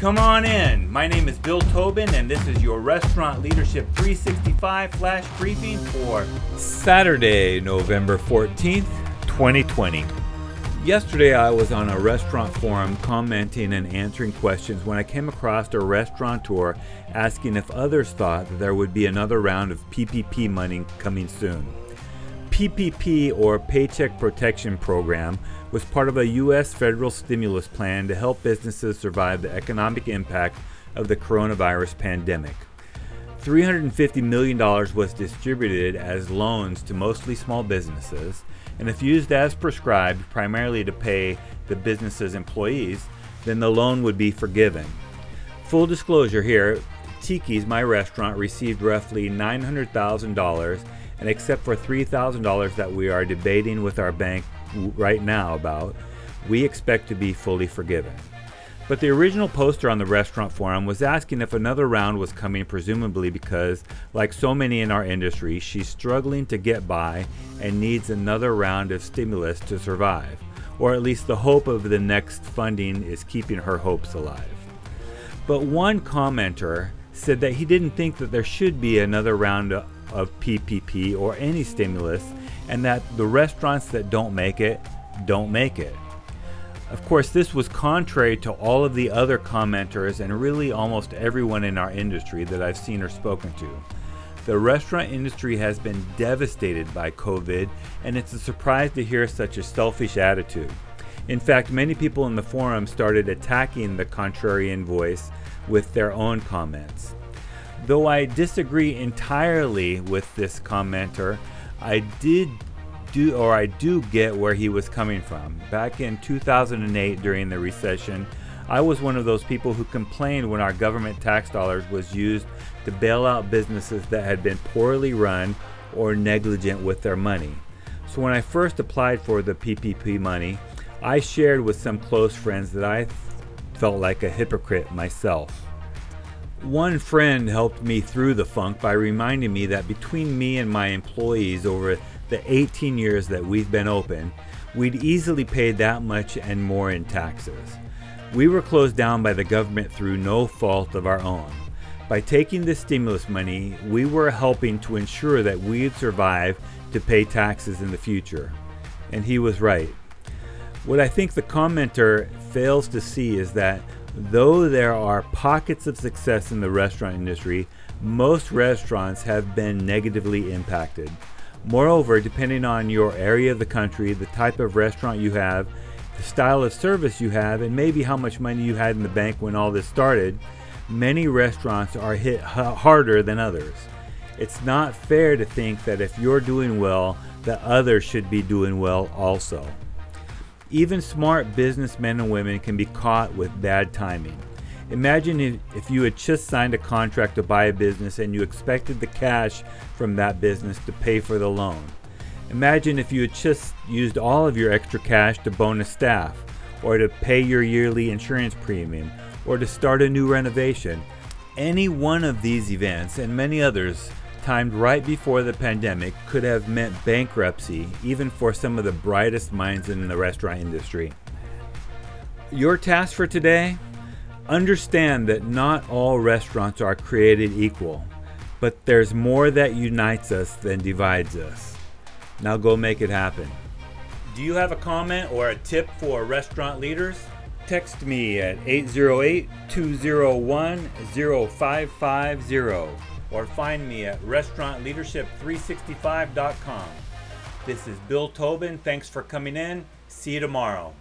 Come on in. My name is Bill Tobin, and this is your Restaurant Leadership 365 flash briefing for Saturday, November 14th, 2020. Yesterday, I was on a restaurant forum commenting and answering questions when I came across a restaurateur asking if others thought that there would be another round of PPP money coming soon. PPP, or Paycheck Protection Program, was part of a U.S. federal stimulus plan to help businesses survive the economic impact of the coronavirus pandemic. $350 million was distributed as loans to mostly small businesses, and if used as prescribed, primarily to pay the business's employees, then the loan would be forgiven. Full disclosure here Tiki's, my restaurant, received roughly $900,000, and except for $3,000 that we are debating with our bank right now about, we expect to be fully forgiven. But the original poster on the restaurant forum was asking if another round was coming, presumably because, like so many in our industry, she's struggling to get by and needs another round of stimulus to survive. Or at least the hope of the next funding is keeping her hopes alive. But one commenter said that he didn't think that there should be another round of PPP or any stimulus, and that the restaurants that don't make it don't make it. Of course, this was contrary to all of the other commenters and really almost everyone in our industry that I've seen or spoken to. The restaurant industry has been devastated by COVID, and it's a surprise to hear such a selfish attitude. In fact, many people in the forum started attacking the contrarian voice with their own comments. Though I disagree entirely with this commenter, I did do or I do get where he was coming from. Back in 2008 during the recession, I was one of those people who complained when our government tax dollars was used to bail out businesses that had been poorly run or negligent with their money. So when I first applied for the PPP money, I shared with some close friends that I felt like a hypocrite myself. One friend helped me through the funk by reminding me that between me and my employees over the 18 years that we've been open, we'd easily pay that much and more in taxes. We were closed down by the government through no fault of our own. By taking the stimulus money, we were helping to ensure that we'd survive to pay taxes in the future. And he was right. What I think the commenter fails to see is that though there are pockets of success in the restaurant industry, most restaurants have been negatively impacted. Moreover, depending on your area of the country, the type of restaurant you have, the style of service you have, and maybe how much money you had in the bank when all this started, many restaurants are hit harder than others. It's not fair to think that if you're doing well, that others should be doing well also. Even smart businessmen and women can be caught with bad timing. Imagine if, if you had just signed a contract to buy a business and you expected the cash from that business to pay for the loan. Imagine if you had just used all of your extra cash to bonus staff, or to pay your yearly insurance premium, or to start a new renovation. Any one of these events, and many others, timed right before the pandemic, could have meant bankruptcy, even for some of the brightest minds in the restaurant industry. Your task for today? Understand that not all restaurants are created equal, but there's more that unites us than divides us. Now go make it happen. Do you have a comment or a tip for restaurant leaders? Text me at 808 201 0550 or find me at restaurantleadership365.com. This is Bill Tobin. Thanks for coming in. See you tomorrow.